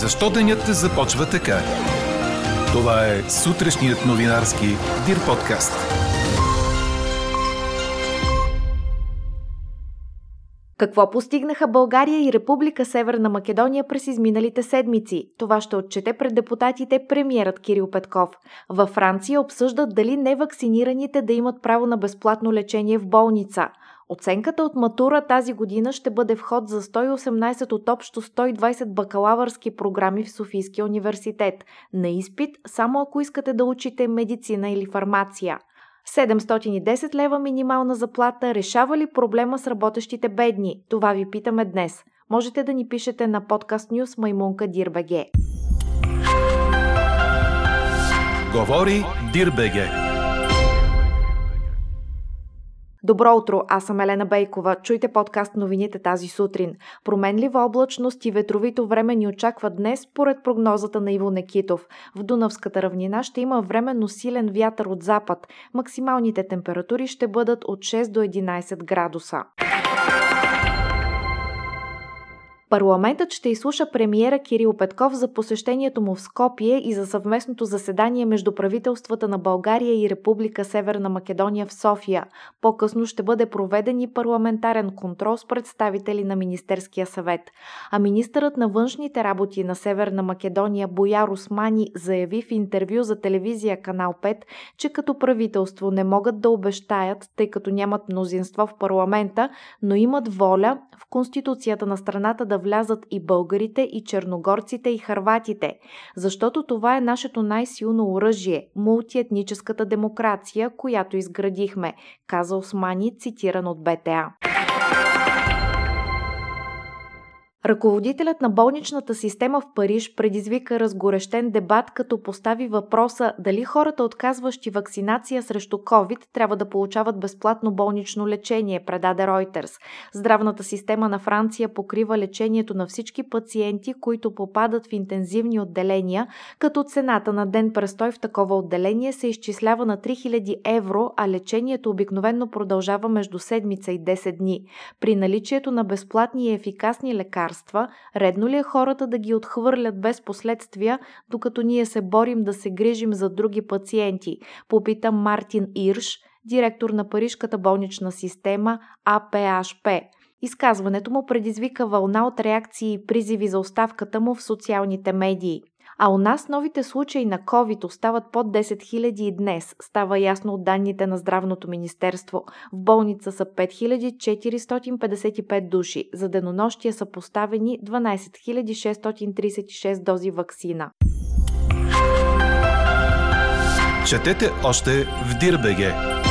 Защо денят започва така? Това е сутрешният новинарски Дир подкаст. Какво постигнаха България и Република Северна Македония през изминалите седмици? Това ще отчете пред депутатите премиерът Кирил Петков. Във Франция обсъждат дали невакцинираните да имат право на безплатно лечение в болница. Оценката от матура тази година ще бъде вход за 118 от общо 120 бакалавърски програми в Софийския университет. На изпит, само ако искате да учите медицина или фармация. 710 лева минимална заплата решава ли проблема с работещите бедни? Това ви питаме днес. Можете да ни пишете на подкаст Нюс Маймунка Дирбеге. Говори Дирбеге. Добро утро, аз съм Елена Бейкова. Чуйте подкаст новините тази сутрин. Променлива облачност и ветровито време ни очаква днес, според прогнозата на Иво Некитов. В Дунавската равнина ще има временно силен вятър от запад. Максималните температури ще бъдат от 6 до 11 градуса. Парламентът ще изслуша премиера Кирил Петков за посещението му в Скопие и за съвместното заседание между правителствата на България и Република Северна Македония в София. По-късно ще бъде проведен и парламентарен контрол с представители на Министерския съвет. А министърът на външните работи на Северна Македония Бояр Османи заяви в интервю за телевизия Канал 5, че като правителство не могат да обещаят, тъй като нямат мнозинство в парламента, но имат воля в Конституцията на страната да влязат и българите, и черногорците, и харватите, защото това е нашето най-силно оръжие – мултиетническата демокрация, която изградихме, каза Османи, цитиран от БТА. Ръководителят на болничната система в Париж предизвика разгорещен дебат, като постави въпроса дали хората, отказващи вакцинация срещу COVID, трябва да получават безплатно болнично лечение, предаде Reuters. Здравната система на Франция покрива лечението на всички пациенти, които попадат в интензивни отделения, като цената на ден престой в такова отделение се изчислява на 3000 евро, а лечението обикновенно продължава между седмица и 10 дни. При наличието на безплатни и ефикасни лекарства, лекарства, редно ли е хората да ги отхвърлят без последствия, докато ние се борим да се грижим за други пациенти? Попита Мартин Ирш, директор на Парижката болнична система АПХП. Изказването му предизвика вълна от реакции и призиви за оставката му в социалните медии. А у нас новите случаи на COVID остават под 10 000 и днес, става ясно от данните на Здравното министерство. В болница са 5455 души. За денонощия са поставени 12 636 дози вакцина. Четете още в Дирбеге!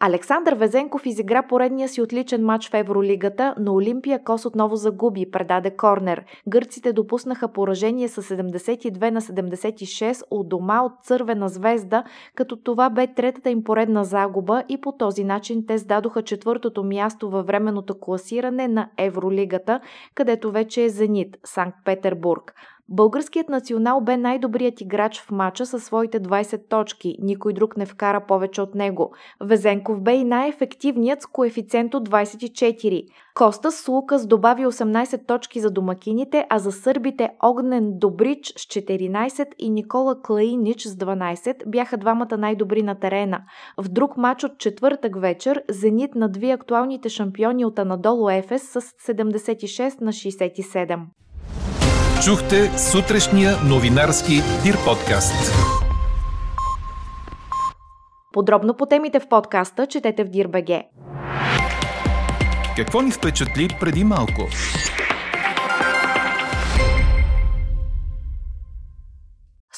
Александър Везенков изигра поредния си отличен матч в Евролигата, но Олимпия Кос отново загуби, предаде Корнер. Гърците допуснаха поражение с 72 на 76 от дома от Цървена звезда, като това бе третата им поредна загуба и по този начин те сдадоха четвъртото място във временното класиране на Евролигата, където вече е Зенит, Санкт-Петербург. Българският национал бе най-добрият играч в матча със своите 20 точки. Никой друг не вкара повече от него. Везенков бе и най-ефективният с коефициент от 24. Костас Лукас добави 18 точки за домакините, а за сърбите Огнен Добрич с 14 и Никола Клаинич с 12 бяха двамата най-добри на терена. В друг матч от четвъртък вечер Зенит надви актуалните шампиони от Анадолу Ефес с 76 на 67. Чухте сутрешния новинарски Дир подкаст. Подробно по темите в подкаста четете в Дирбеге. Какво ни впечатли преди малко?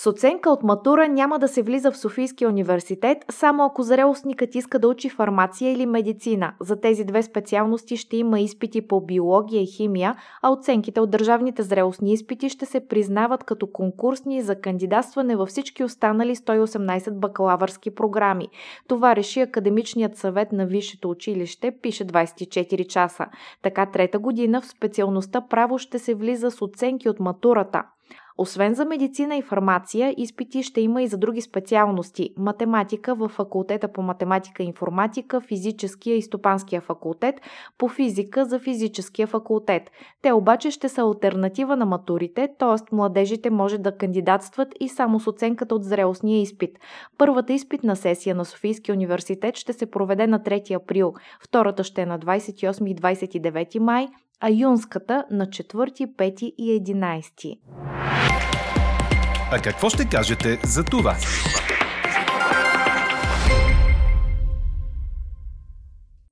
С оценка от матура няма да се влиза в Софийския университет, само ако зрелостникът иска да учи фармация или медицина. За тези две специалности ще има изпити по биология и химия, а оценките от държавните зрелостни изпити ще се признават като конкурсни за кандидатстване във всички останали 118 бакалавърски програми. Това реши Академичният съвет на Висшето училище, пише 24 часа. Така трета година в специалността право ще се влиза с оценки от матурата. Освен за медицина и фармация, изпити ще има и за други специалности – математика в факултета по математика и информатика, физическия и стопанския факултет, по физика за физическия факултет. Те обаче ще са альтернатива на матурите, т.е. младежите може да кандидатстват и само с оценката от зрелостния изпит. Първата изпитна сесия на Софийския университет ще се проведе на 3 април, втората ще е на 28 и 29 май, а юнската на 4, 5 и 11. А какво ще кажете за това?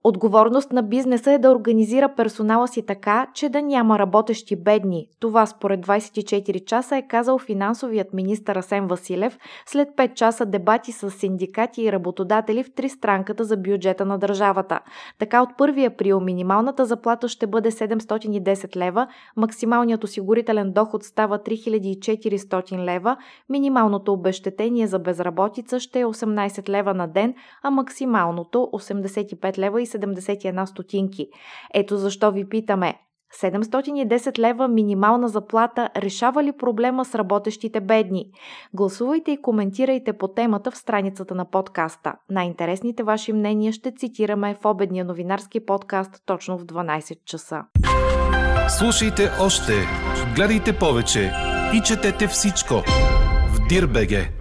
Отговорност на бизнеса е да организира персонала си така, че да няма работещи бедни. Това според 24 часа е казал финансовият министър Асен Василев след 5 часа дебати с синдикати и работодатели в три странката за бюджета на държавата. Така от 1 април минималната заплата ще бъде 710 лева, максималният осигурителен доход става 3400 лева, минималното обещетение за безработица ще е 18 лева на ден, а максималното 85 лева и 71 стотинки. Ето защо ви питаме. 710 лева минимална заплата решава ли проблема с работещите бедни? Гласувайте и коментирайте по темата в страницата на подкаста. Най-интересните ваши мнения ще цитираме в обедния новинарски подкаст точно в 12 часа. Слушайте още, гледайте повече и четете всичко в Дирбеге.